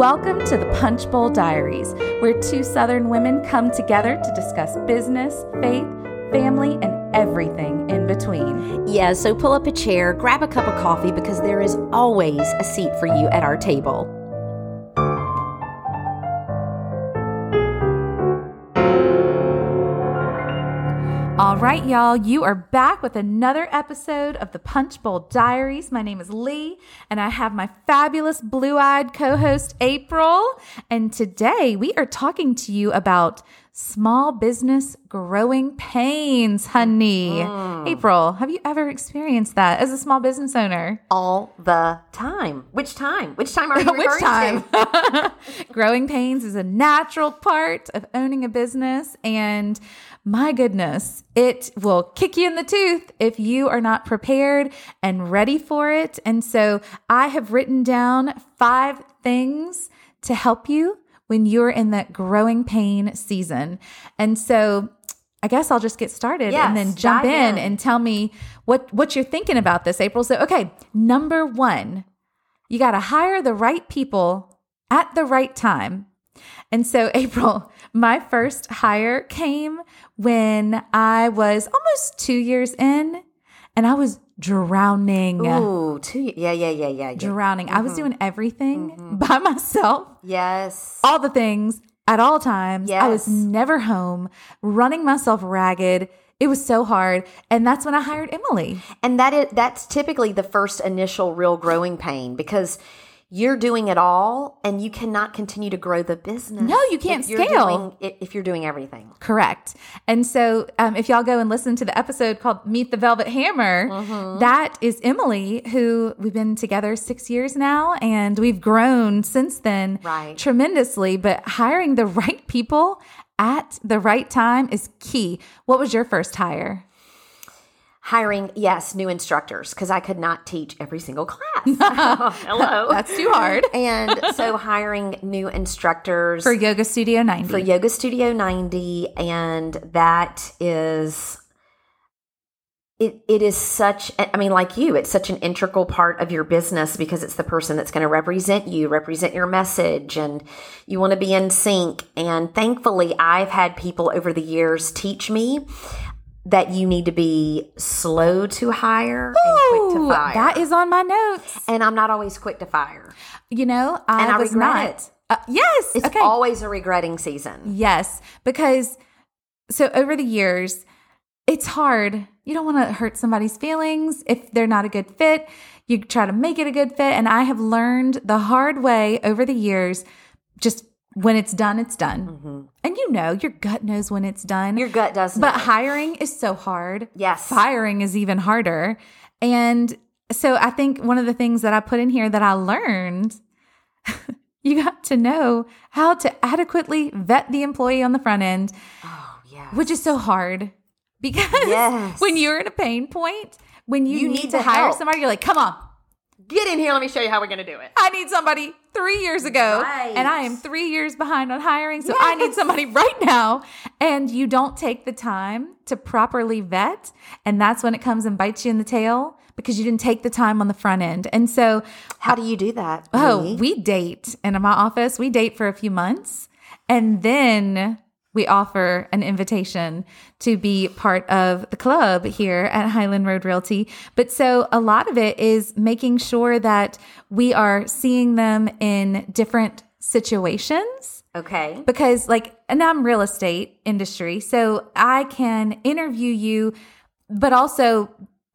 Welcome to the Punch Bowl Diaries, where two Southern women come together to discuss business, faith, family, and everything in between. Yeah, so pull up a chair, grab a cup of coffee because there is always a seat for you at our table. Right, y'all, you are back with another episode of the Punch Bowl Diaries. My name is Leigh, and I have my fabulous blue eyed co host, April. And today we are talking to you about small business growing pains, honey. Mm. April, have you ever experienced that as a small business owner? All the time. Which time? Which time are you Which referring time? to? Growing pains is a natural part of owning a business. And my goodness, it will kick you in the tooth if you are not prepared and ready for it. And so I have written down five things to help you when you're in that growing pain season. And so I guess I'll just get started and then jump in in. and tell me what what you're thinking about this, April. So, okay, number 1, you got to hire the right people at the right time. And so, April, my first hire came when I was almost two years in and I was drowning. Ooh, two. Yeah, yeah, yeah, yeah. yeah. Drowning. I Mm-hmm. was doing everything by myself, Yes. all the things at all times. I was never home, running myself ragged. It was so hard. And that's when I hired Emily. And that is that's typically the first initial real growing pain because you're doing it all and you cannot continue to grow the business. No, you can't if you're scale. doing- if you're doing everything. Correct. And so, um, if y'all go and listen to the episode called Meet the Velvet Hammer, Mm-hmm. that is Emily, who we've been together six years now, and we've grown since then Right. tremendously. But hiring the right people at the right time is key. What was your first hire? Hiring, yes, new instructors because I could not teach every single class. Hello. That's too hard. and so hiring new instructors For Yoga Studio 90. for Yoga Studio 90 and that is it, it is such I mean like you it's such an integral part of your business because it's the person that's going to represent you represent your message and you want to be in sync and thankfully I've had people over the years teach me that you need to be slow to hire and quick to fire that is on my notes. and I'm not always quick to fire You know, I, And I was regret not. it. Uh, yes. it's okay. always a regretting season Yes, because so over the years, it's hard. You don't want to hurt somebody's feelings if they're not a good fit. You try to make it a good fit. And I have learned the hard way over the years just when it's done, it's done. And you know, your gut knows when it's done. Mm-hmm. your gut does but know. hiring is so hard. Yes. Firing is even harder. And so I think one of the things that I put in here that I learned you got to know how to adequately vet the employee on the front end, oh yeah which is so hard because Yes. when you're in a pain point, when you, You need, need to hire help. somebody, you're like, come on, Get in here. Let me show you how we're going to do it. I need somebody three years ago, Right. and I am three years behind on hiring. So I need somebody right now. And you don't take the time to properly vet. And that's when it comes and bites you in the tail because you didn't take the time on the front end. And so, How do you do that? oh, Leigh? we date. And in my office, we date for a few months. And then we offer an invitation to be part of the club here at Highland Road Realty. But so a lot of it is making sure that we are seeing them in different situations okay. because like and I'm real estate industry, so I can interview you, but also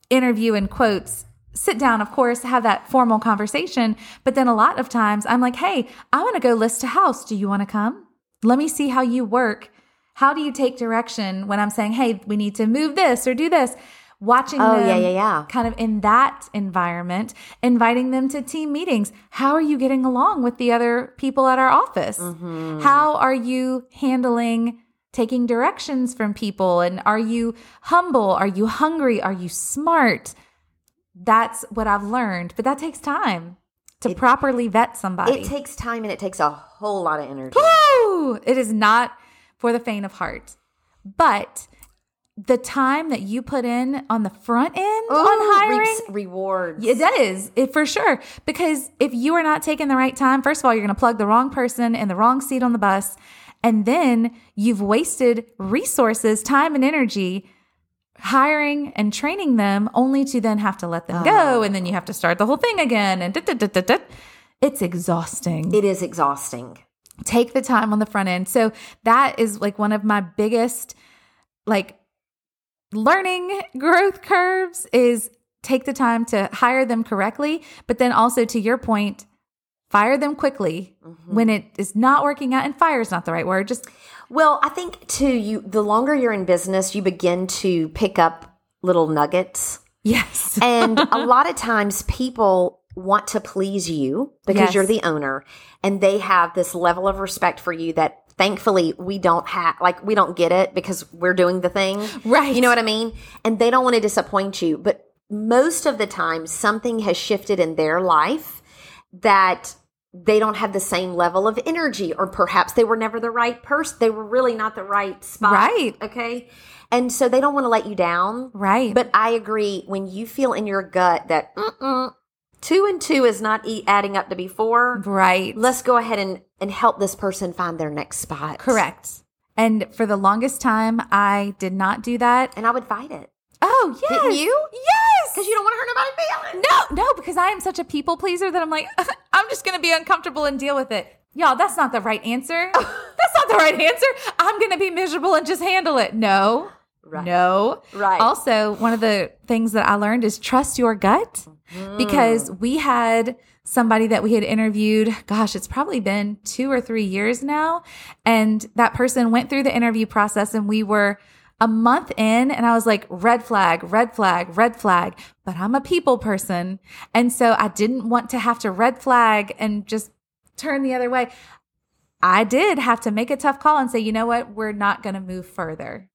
interview in quotes. Sit down, of course, have that formal conversation. But then a lot of times I'm like, hey, I want to go list a house. Do you want to come? Let me see how you work. How do you take direction when I'm saying, hey, we need to move this or do this? Watching Oh, them yeah, yeah, yeah. kind of in that environment, inviting them to team meetings. How are you getting along with the other people at our office? Mm-hmm. How are you handling taking directions from people? And are you humble? Are you hungry? Are you smart? That's what I've learned, but that takes time to properly vet somebody. It takes time and it takes a whole lot of energy. Woo! It is not for the faint of heart. But the time that you put in on the front end Ooh, on hiring rewards. it does, it for sure. Because if you are not taking the right time, first of all, you're going to plug the wrong person in the wrong seat on the bus. And then you've wasted resources, time, and energy hiring and training them only to then have to let them go. Oh. And then you have to start the whole thing again. And da, da, da, it's exhausting. It is exhausting. Take the time on the front end. So that is like one of my biggest, like, learning growth curves is take the time to hire them correctly, but then also to your point, fire them quickly mm-hmm. when it is not working out. And fire is not the right word. Just Well, I think too, you the longer you're in business, you begin to pick up little nuggets. yes, And a lot of times people want to please you because Yes. you're the owner and they have this level of respect for you that thankfully we don't have like we don't get it because we're doing the thing. Right. You know what I mean? And they don't want to disappoint you, but most of the time something has shifted in their life that they don't have the same level of energy or perhaps they were never the right person. They were really not the right spot. Right. Okay. And so they don't want to let you down. right. But I agree when you feel in your gut that Mm-mm, two and two is not e- adding up to be four. right. Let's go ahead and, and help this person find their next spot. Correct. And for the longest time, I did not do that. And I would fight it Oh, yes. Didn't you? Yes. because you don't want to hurt nobody's feelings. No, no, because I am such a people pleaser that I'm like, I'm just going to be uncomfortable and deal with it. Y'all, that's not the right answer. that's not the right answer. I'm going to be miserable and just handle it. No. Right. No. Right. Also, one of the things that I learned is trust your gut mm-hmm. because we had somebody that we had interviewed. Gosh, it's probably been two or three years now. And that person went through the interview process and we were a month in and I was like, red flag, red flag, red flag. But I'm a people person. And so I didn't want to have to red flag and just turn the other way. I did have to make a tough call and say, you know what? We're not going to move further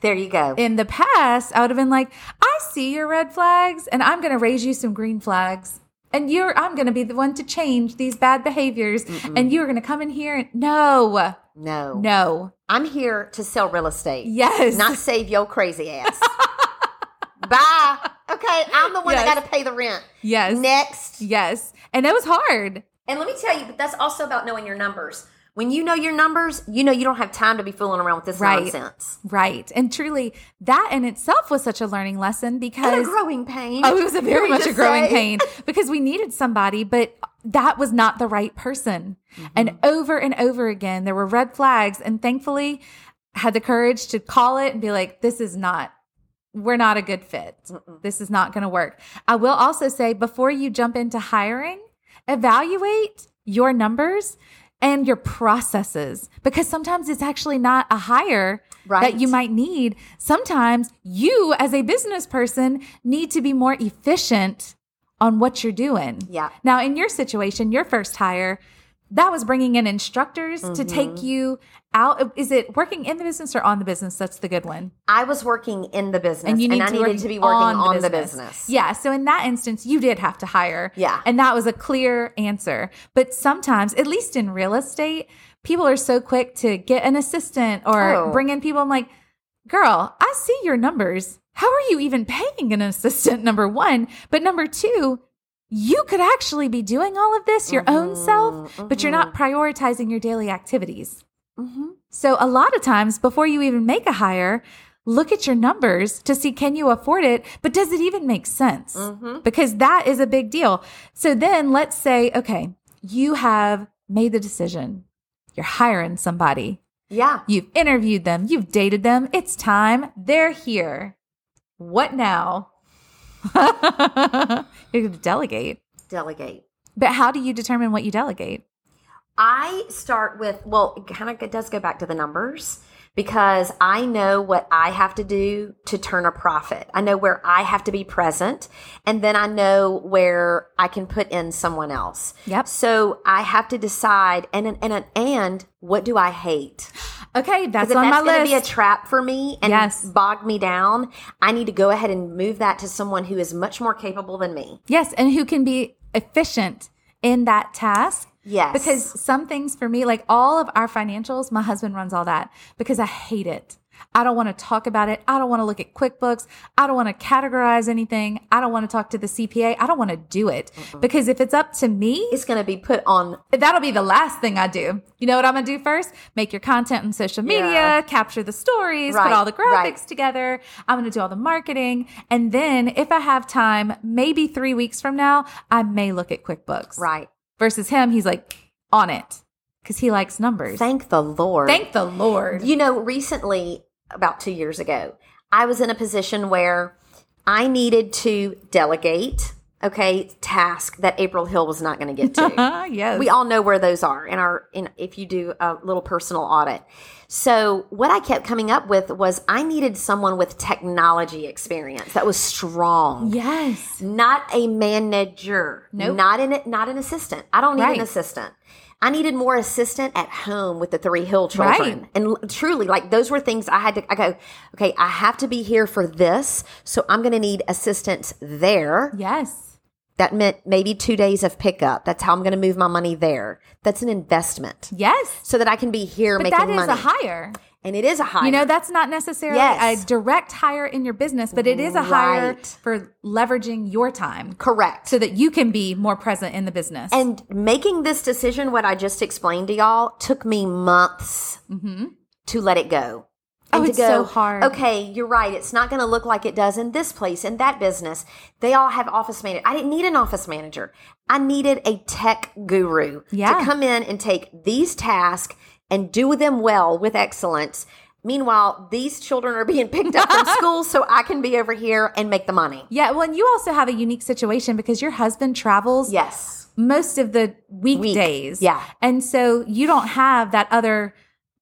There you go. in the past, I would have been like, I see your red flags and I'm going to raise you some green flags. And you're, I'm going to be the one to change these bad behaviors. And you're going to come in here and no, no. no. I'm here to sell real estate. Yes. Not save your crazy ass. Bye. Okay. I'm the one Yes. that got to pay the rent. yes. Next. Yes. And it was hard. And let me tell you, but that's also about knowing your numbers. When you know your numbers, you know you don't have time to be fooling around with this Right. nonsense. Right. And truly, that in itself was such a learning lesson And a because. growing pain. Oh, it was a very much a growing say? pain because we needed somebody, but that was not the right person. Mm-hmm. And over and over again, there were red flags. And thankfully, had the courage to call it and be like, this is not, we're not a good fit. This is not going to work. I will also say before you jump into hiring, evaluate your numbers and your processes because sometimes it's actually not a hire Right. that you might need. Sometimes you, as a business person, need to be more efficient on what you're doing. Yeah. Now, in your situation, your first hire, that was bringing in instructors to Mm-hmm. take you out. Is it working in the business or on the business? That's the good one. I was working in the business And you need I to, needed to be working on, the, business. Yeah. So in that instance, you did have to hire. Yeah. And that was a clear answer. But sometimes, at least in real estate, people are so quick to get an assistant or Oh. bring in people. I'm like, girl, I see your numbers. How are you even paying an assistant? Number one. But number two, you could actually be doing all of this your own mm-hmm, self, but you're not mm-hmm. prioritizing your daily activities. Mm-hmm. So a lot of times before you even make a hire, look at your numbers to see can you afford it, but does it even make sense? Because that is a big deal. So then let's say, okay, you have made the decision. You're hiring somebody. Yeah. You've interviewed them, you've dated them. It's time. They're here. What now? Going to delegate. Delegate. But how do you determine what you delegate? I start with, well, it kind of does go back to the numbers because I know what I have to do to turn a profit. I know where I have to be present and then I know where I can put in someone else. Yep. So I have to decide and and and, and what do I hate? Okay, that's If on that's my going to be a trap for me and Yes. bog me down, I need to go ahead and move that to someone who is much more capable than me. yes, and who can be efficient in that task. Yes. Because some things for me, like all of our financials, my husband runs all that because I hate it. I don't want to talk about it. I don't want to look at QuickBooks. I don't want to categorize anything. I don't want to talk to the CPA. I don't want to do it because if it's up to me, It's going to be put on. that'll be the last thing I do. You know what I'm going to do first? Make your content on social media, Yeah. capture the stories, Right, put all the graphics right. together. I'm going to do all the marketing. And then if I have time, maybe three weeks from now, I may look at QuickBooks. Right. Versus him, he's like on it because he likes numbers. Thank the Lord. Thank the Lord. You know, recently, about two years ago, I was in a position where I needed to delegate, okay, task that April Hill was not going to get to. yes. we all know where those are in our in if you do a little personal audit. So what I kept coming up with was I needed someone with technology experience that was strong. yes. Not a manager. Nope. Not an not an assistant. I don't need Right. an assistant. I needed more assistant at home with the three Hill children. Right. And l- truly, like those were things I had to I go, okay, I have to be here for this. So I'm gonna need assistance there. Yes. That meant maybe two days of pickup. That's how I'm gonna move my money there. That's an investment. Yes. So that I can be here But making money. that is money. a hire. and it is a hire. You know, that's not necessarily Yes. a direct hire in your business, but it is a hire for leveraging your time correct. so that you can be more present in the business. And making this decision, what I just explained to y'all, took me months mm-hmm. to let it go. Oh, to it's so hard. Okay, you're right. It's not going to look like it does in this place, in that business. They all have office manager. I didn't need an office manager. I needed a tech guru Yeah. to come in and take these tasks and do them well with excellence. Meanwhile, these children are being picked up from school, so I can be over here and make the money. yeah, well, and you also have a unique situation because your husband travels Yes. most of the weekdays. yeah. And so you don't have that other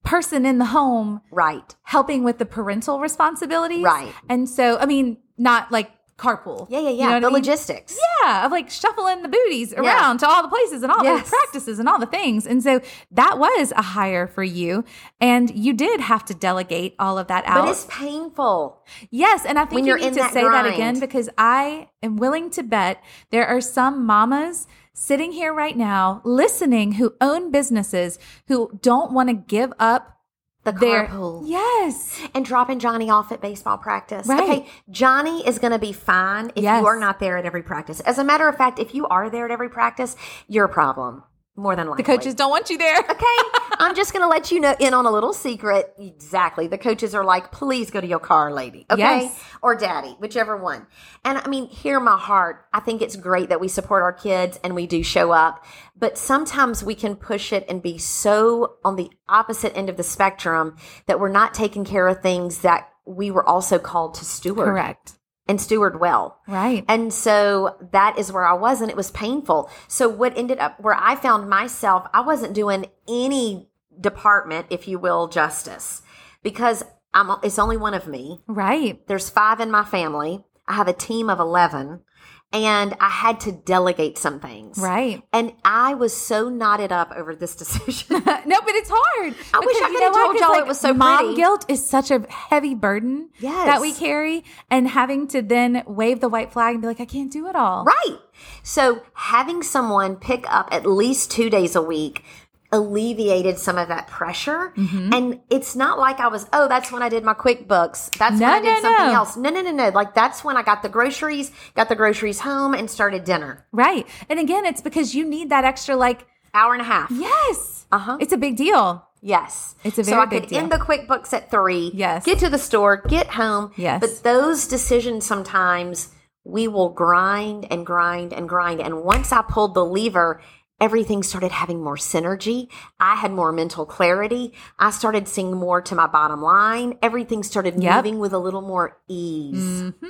person in the home Right. helping with the parental responsibilities. Right. And so, I mean, not like carpool. Yeah, yeah, You yeah. know the I mean? logistics. Yeah, of like shuffling the booties around to all the places and all Yes. the practices and all the things. And so that was a hire for you. And you did have to delegate all of that out. But it's painful. yes. And I think when you you're need in to say that again because I am willing to bet there are some mamas sitting here right now listening who own businesses who don't want to give up The their carpool. Yes. And dropping Johnny off at baseball practice. Right. Okay, Johnny is going to be fine if Yes. you are not there at every practice. As a matter of fact, if you are there at every practice, you're a problem. More than likely. The coaches don't want you there. Okay, I'm just going to let you know in on a little secret. Exactly. The coaches are like, please go to your car, lady. Okay. Yes. Or daddy, whichever one. And I mean, hear my heart. I think it's great that we support our kids and we do show up, but sometimes we can push it and be so on the opposite end of the spectrum that we're not taking care of things that we were also called to steward Correct. And steward well. Right. And so that is where I was, and it was painful. So, what ended up where I found myself, I wasn't doing any department, if you will, justice because I'm, it's only one of me. Right. There's five in my family. I have a team of 11, and I had to delegate some things. Right. And I was so knotted up over this decision. no, but it's hard. I wish I know what? told y'all it was so Mom pretty. guilt is such a heavy burden Yes. that we carry, and having to then wave the white flag and be like, I can't do it all. Right. So having someone pick up at least two days a week alleviated some of that pressure. Mm-hmm. And it's not like I was, oh, that's when I did my QuickBooks. That's No, when I did no, something no. else. No, no, no, no. Like that's when I got the groceries, got the groceries home and started dinner. Right. And again, it's because you need that extra, like, Hour and a half. yes, Uh-huh. it's a big deal. Yes. It's a so I could deal. end the QuickBooks at three. Yes. Get to the store, get home. Yes. But those decisions sometimes we will grind and grind and grind. And once I pulled the lever, everything started having more synergy. I had more mental clarity. I started seeing more to my bottom line. Everything started Yep. moving with a little more ease. Mm-hmm.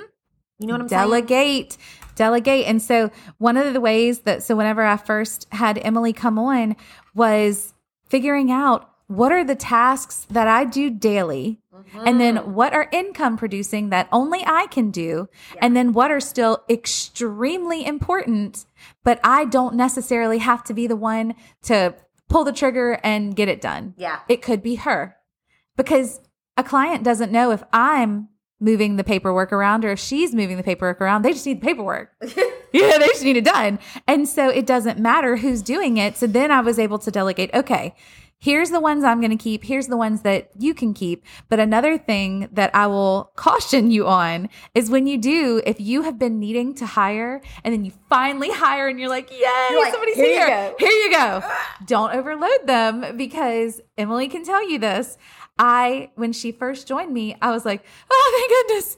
You know what I'm saying? delegate delegate and so one of the ways that so whenever i first had emily come on was figuring out what are the tasks that i do daily and then mm-hmm. what are income producing that only i can do and then what are still extremely important but i don't necessarily have to be the one to pull the trigger and get it done Yeah. it could be her because a client doesn't know if I'm moving the paperwork around or if she's moving the paperwork around. They just need the paperwork. yeah, they just need it done. And so it doesn't matter who's doing it. So then I was able to delegate, okay, here's the ones I'm going to keep. Here's the ones that you can keep. But another thing that I will caution you on is when you do, if you have been needing to hire and then you finally hire and you're like, yay, You're like, somebody's "Here you here. go." Here you go. Don't overload them because Emily can tell you this. I, when she first joined me, I was like, oh, thank goodness.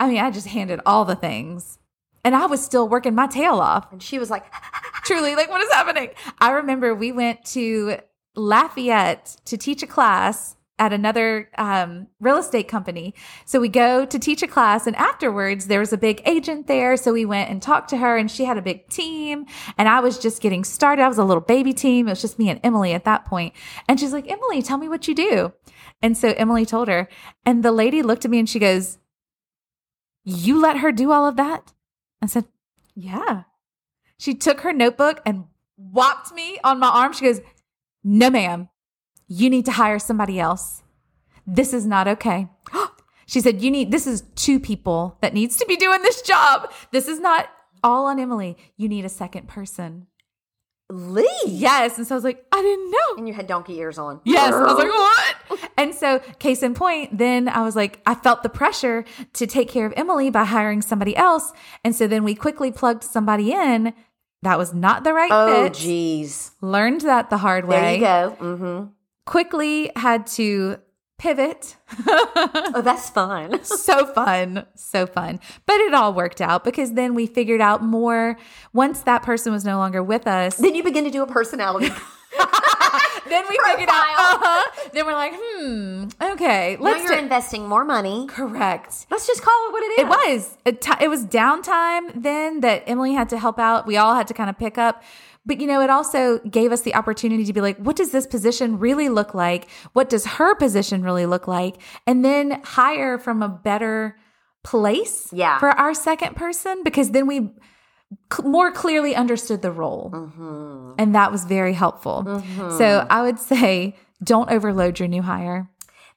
I mean, I just handed all the things and I was still working my tail off And she was like, truly like what is happening i remember we went to lafayette to teach a class at another um, real estate company. So we go to teach a class and afterwards there was a big agent there. So we went and talked to her and she had a big team. And i was just getting started. I was a little baby team. It was just me and emily at that point. and she's like emily tell me what you do. And so emily told her. And the lady looked at me and she goes you let her do all of that? I said yeah. She took her notebook and whopped me on my arm. She goes, No, ma'am, you need to hire somebody else. This is not okay. She said, You need, this is two people that needs to be doing this job. This is not all on Emily. You need a second person. Leigh. Yes. And so I was like, I didn't know. And you had donkey ears on. Yes. I was like, what? And so, case in point, then I was like, I felt the pressure to take care of Emily by hiring somebody else. And so then we quickly plugged somebody in. That was not the right Oh, fit. geez. Learned that the hard way. There you go. Mm-hmm. Quickly had to pivot. Oh, that's fun. so fun. So fun. But it all worked out because then we figured out more once that person was no longer with us. then you begin to do a personality. then we figured out, uh-huh. Then we're like, hmm, okay, now let's you're do- investing more money. correct. Let's just call it what it is. It was. It, ti- it was downtime then that Emily had to help out. We all had to kind of pick up. But, you know, it also gave us the opportunity to be like, what does this position really look like? What does her position really look like? And then hire from a better place Yeah. for our second person because then we cl- more clearly understood the role. Mm-hmm. And that was very helpful. So I would say don't overload your new hire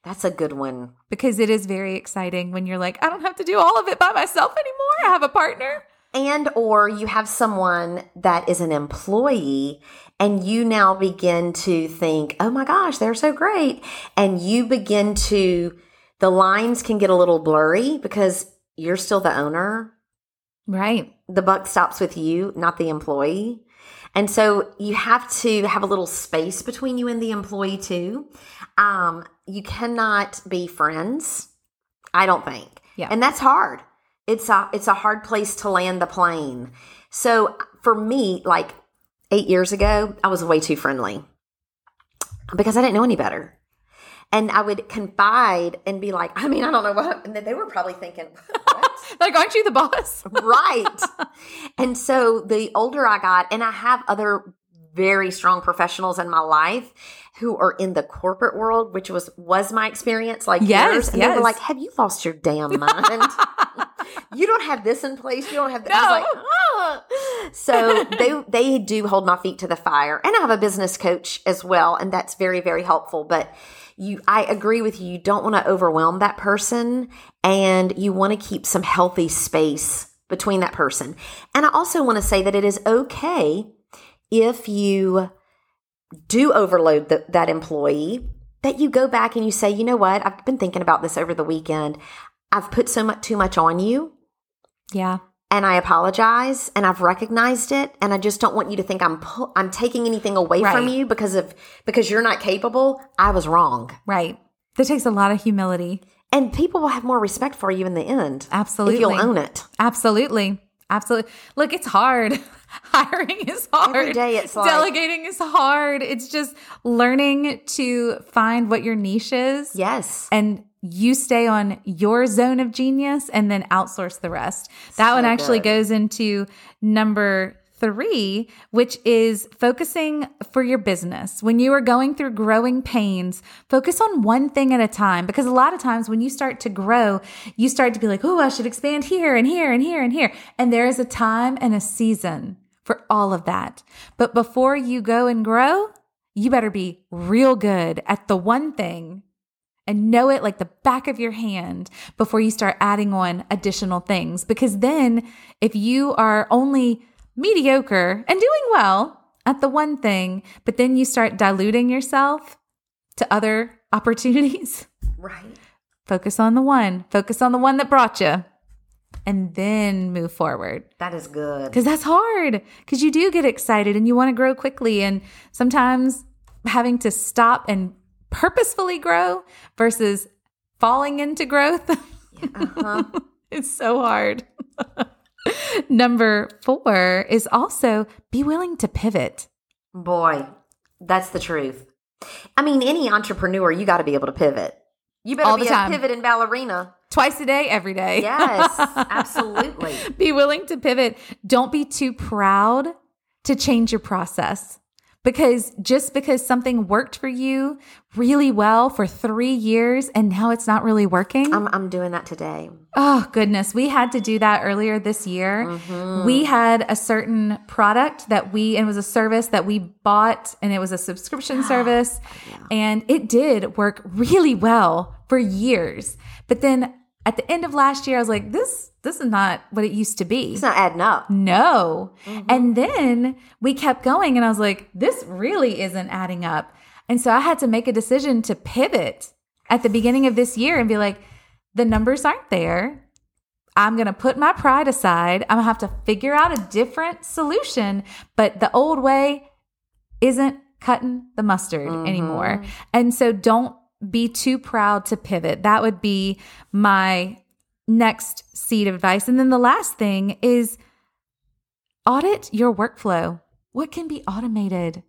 That's a good one. because it is very exciting when you're like, I don't have to do all of it by myself anymore. I have a partner. And or you have someone that is an employee and you now begin to think, "Oh my gosh, they're so great." And you begin to the lines can get a little blurry because you're still the owner. Right. The buck stops with you, not the employee. And so you have to have a little space between you and the employee too. Um, you cannot be friends, I don't think. Yeah. And that's hard. It's a it's a hard place to land the plane. So for me, like eight years ago, I was way too friendly because I didn't know any better. And I would confide and be like, I mean, I don't know what, and then they were probably thinking, what? Like, aren't you the boss? right. And so the older I got, and I have other very strong professionals in my life who are in the corporate world, which was was my experience like Yes, yours. And they yes. were like, Have you lost your damn mind? you don't have this in place. You don't have that. I was like, "Ah." So they they do hold my feet to the fire. And I have a business coach as well, and that's very, very helpful. But you I agree with you. You don't want to overwhelm that person and you want to keep some healthy space between that person. And I also want to say that it is okay if you do overload the, that employee that you go back and you say, you know what? I've been thinking about this over the weekend. I've put so much too much on you Yeah. and I apologize and I've recognized it and I just don't want you to think I'm pu- I'm taking anything away from you because of because you're not capable. I was wrong. Right. That takes a lot of humility. And people will have more respect for you in the end. Absolutely. If you'll own it. Absolutely. Absolutely. Look, it's hard. Hiring is hard. Every day it's like- delegating is hard. It's just learning to find what your niche is. Yes. And you stay on your zone of genius and then outsource the rest. That one actually good. goes into number three, which is focusing for your business. When you are going through growing pains, focus on one thing at a time because a lot of times when you start to grow, you start to be like, oh, I should expand here and here and here and here. And there is a time and a season for all of that. But before you go and grow, you better be real good at the one thing and know it like the back of your hand before you start adding on additional things. Because then, if you are only mediocre and doing well at the one thing, but then you start diluting yourself, to other opportunities. Right. Focus on the one, focus on the one that brought you, and then move forward. That is good. Because that's hard, because you do get excited and you want to grow quickly. And sometimes having to stop and purposefully grow versus falling into growth. Uh-huh. it's so hard. Number four is also be willing to pivot. Boy, that's the truth. I mean, any entrepreneur, you got to be able to pivot. You better All be a pivot and ballerina. Twice a day, every day. Yes, absolutely. be willing to pivot. Don't be too proud to change your process. Because just because something worked for you really well for three years and now it's not really working. I'm, I'm doing that today. Oh, goodness. We had to do that earlier this year. Mm-hmm. We had a certain product that we, and it was a service that we bought, and it was a subscription service. And it did work really well for years. But then at the end of last year, I was like, this, this is not what it used to be. It's not adding up. No. Mm-hmm. And then we kept going, and I was like, this really isn't adding up. And so I had to make a decision to pivot at the beginning of this year and be like, the numbers aren't there. I'm going to put my pride aside. I'm going to have to figure out a different solution. But the old way isn't cutting the mustard mm-hmm. anymore. And so don't be too proud to pivot. That would be my next seed of advice. And then the last thing is audit your workflow. What can be automated?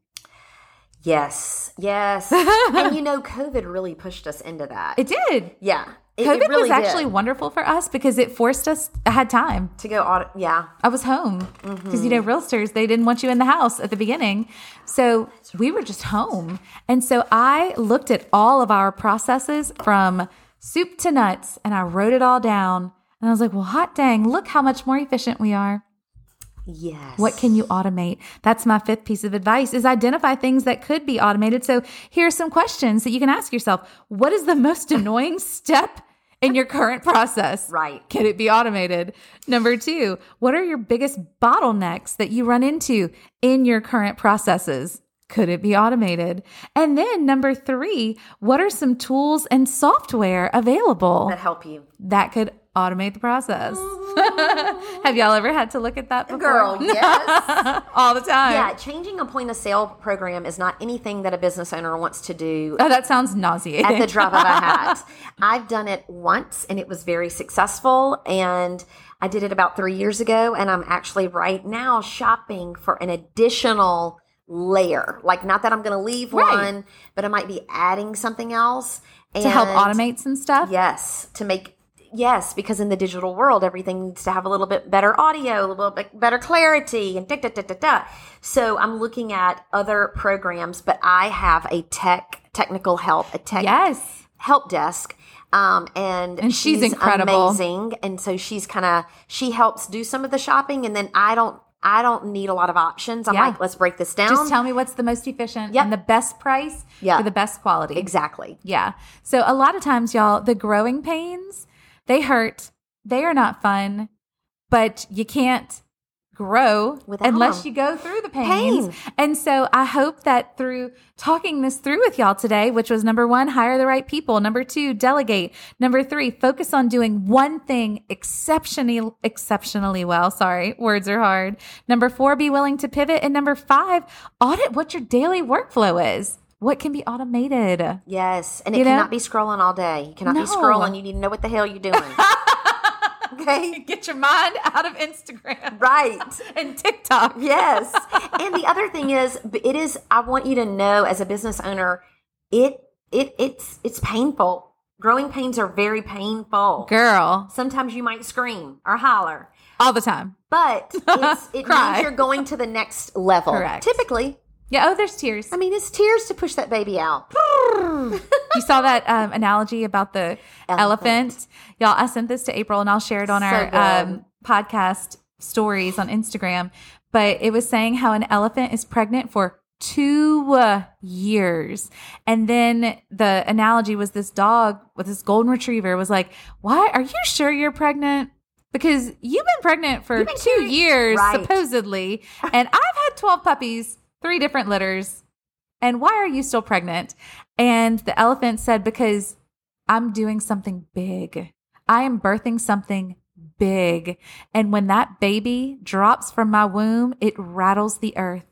Yes, yes. and you know, COVID really pushed us into that. It did. yeah. It, COVID it really was actually did. wonderful for us because it forced us. I had time. to go audit. Yeah. I was home because you know Mm-hmm. realtors they didn't want you in the house at the beginning, so we were just home. And so I looked at all of our processes from soup to nuts, and I wrote it all down. And I was like, "Well, hot dang! Look how much more efficient we are." Yes. What can you automate? That's my fifth piece of advice is identify things that could be automated. So here are some questions that you can ask yourself. What is the most annoying step in your current process? Right. Can it be automated? Number two, what are your biggest bottlenecks that you run into in your current processes? Could it be automated? And then number three, what are some tools and software available that help you? that could automate the process? Have y'all ever had to look at that before? Girl, yes. All the time. yeah, changing a point of sale program is not anything that a business owner wants to do Oh, that sounds nauseating. at the drop of a hat. I've done it once and it was very successful. And I did it about three years ago. And I'm actually right now shopping for an additional layer. Like, not that I'm going to leave Right. one, but I might be adding something else. to help automate some stuff. Yes, to make yes, because in the digital world, everything needs to have a little bit better audio, a little bit better clarity, and da da da da da. So I'm looking at other programs, but I have a tech technical help, a tech Yes. help desk. Um, and, And she's incredible. amazing. And so she's kind of she helps do some of the shopping, and then I don't I don't need a lot of options. I'm Yeah. like, let's break this down. Just tell me what's the most efficient Yep. and the best price Yeah. for the best quality. exactly. Yeah. So a lot of times, y'all, the growing pains, they hurt. They are not fun, but you can't grow Without unless you go through the pains. Pain. And so I hope that through talking this through with y'all today, which was number one, hire the right people. Number two, delegate. Number three, focus on doing one thing exceptionally, exceptionally well. Sorry, words are hard. Number four, be willing to pivot. And number five, audit what your daily workflow is. What can be automated? Yes, and it You know? cannot be scrolling all day. You cannot No. be scrolling. You need to know what the hell you're doing. okay, Get your mind out of Instagram right. and TikTok. Yes. and the other thing is, it is. I want you to know, as a business owner, it it it's it's painful. Growing pains are very painful. Girl, Sometimes you might scream or holler, all the time. but it's, it means you're going to the next level. Correct. Typically, Yeah, oh, there's tears. I mean, it's tears to push that baby out. You saw that um, analogy about the elephant. Elephant. Y'all, I sent this to April and I'll share it on So our um, podcast stories on Instagram. But it was saying how an elephant is pregnant for two uh, years. And then the analogy was this dog with this golden retriever was like, Why are you sure you're pregnant? Because you've been pregnant for been two years, Right. supposedly. And I've had 12 puppies, three different litters. And why are you still pregnant? And the elephant said, Because I'm doing something big. I am birthing something big. And when that baby drops from my womb, it rattles the earth.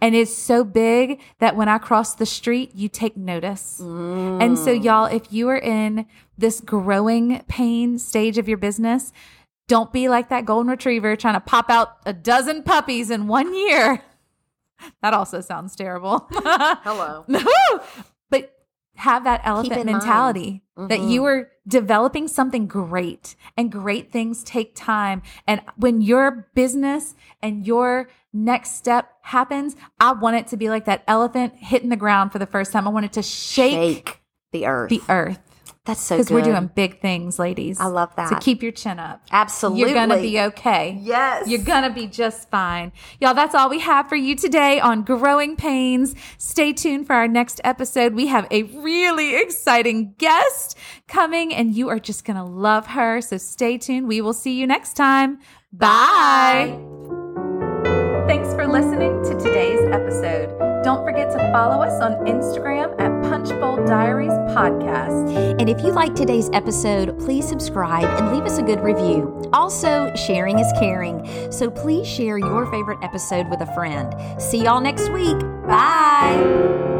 And it's so big that when I cross the street, you take notice. Mm. And so, y'all, if you are in this growing pain stage of your business, don't be like that golden retriever trying to pop out a dozen puppies in one year. That also sounds terrible. Hello. but have that elephant in mind. mentality that Mhm. you are developing something great and great things take time. And when your business and your next step happens, I want it to be like that elephant hitting the ground for the first time. I want it to shake, Shake the earth. the earth That's so good. because we're doing big things, ladies. I love that. So keep your chin up. Absolutely. You're going to be okay. Yes. You're going to be just fine. Y'all, that's all we have for you today on Growing Pains. Stay tuned for our next episode. We have a really exciting guest coming, and you are just going to love her. So stay tuned. We will see you next time. Bye. Thanks for listening to today's episode. Don't forget to follow us on Instagram at Punchbowl Diaries Podcast. And if you like today's episode, please subscribe and leave us a good review. Also, sharing is caring. So please share your favorite episode with a friend. See y'all next week. Bye.